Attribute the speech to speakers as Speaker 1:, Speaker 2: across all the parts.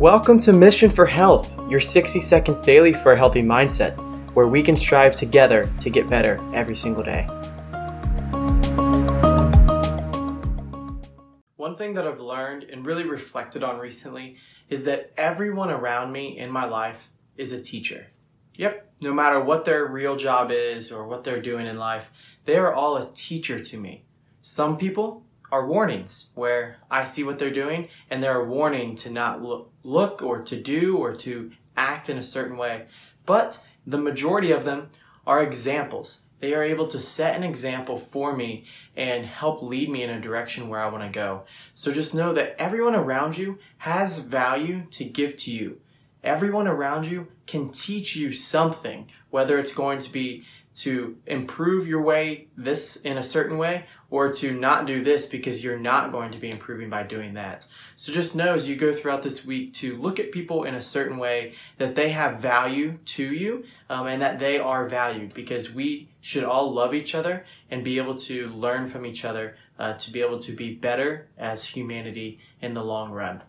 Speaker 1: Welcome to Mission for Health, your 60 seconds daily for a healthy mindset, where we can strive together to get better every single day. One thing that I've learned and really reflected on recently is that everyone around me in my life is a teacher. Yep, no matter what their real job is or what they're doing in life, they are all a teacher to me. Some people are warnings where I see what they're doing and they're a warning to not look, look or to do or to act in a certain way. But the majority of them are examples. They are able to set an example for me and help lead me in a direction where I want to go. So just know that everyone around you has value to give to you. Everyone around you can teach you something, whether it's going to be to improve your way this in a certain way or to not do this because you're not going to be improving by doing that. So just know as you go throughout this week to look at people in a certain way that they have value to you um, and that they are valued because we should all love each other and be able to learn from each other uh, to be able to be better as humanity in the long run.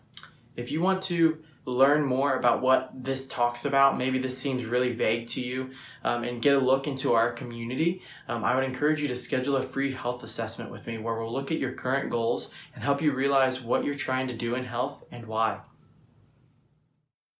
Speaker 1: If you want to learn more about what this talks about, maybe this seems really vague to you, um, and get a look into our community, um, I would encourage you to schedule a free health assessment with me where we'll look at your current goals and help you realize what you're trying to do in health and why.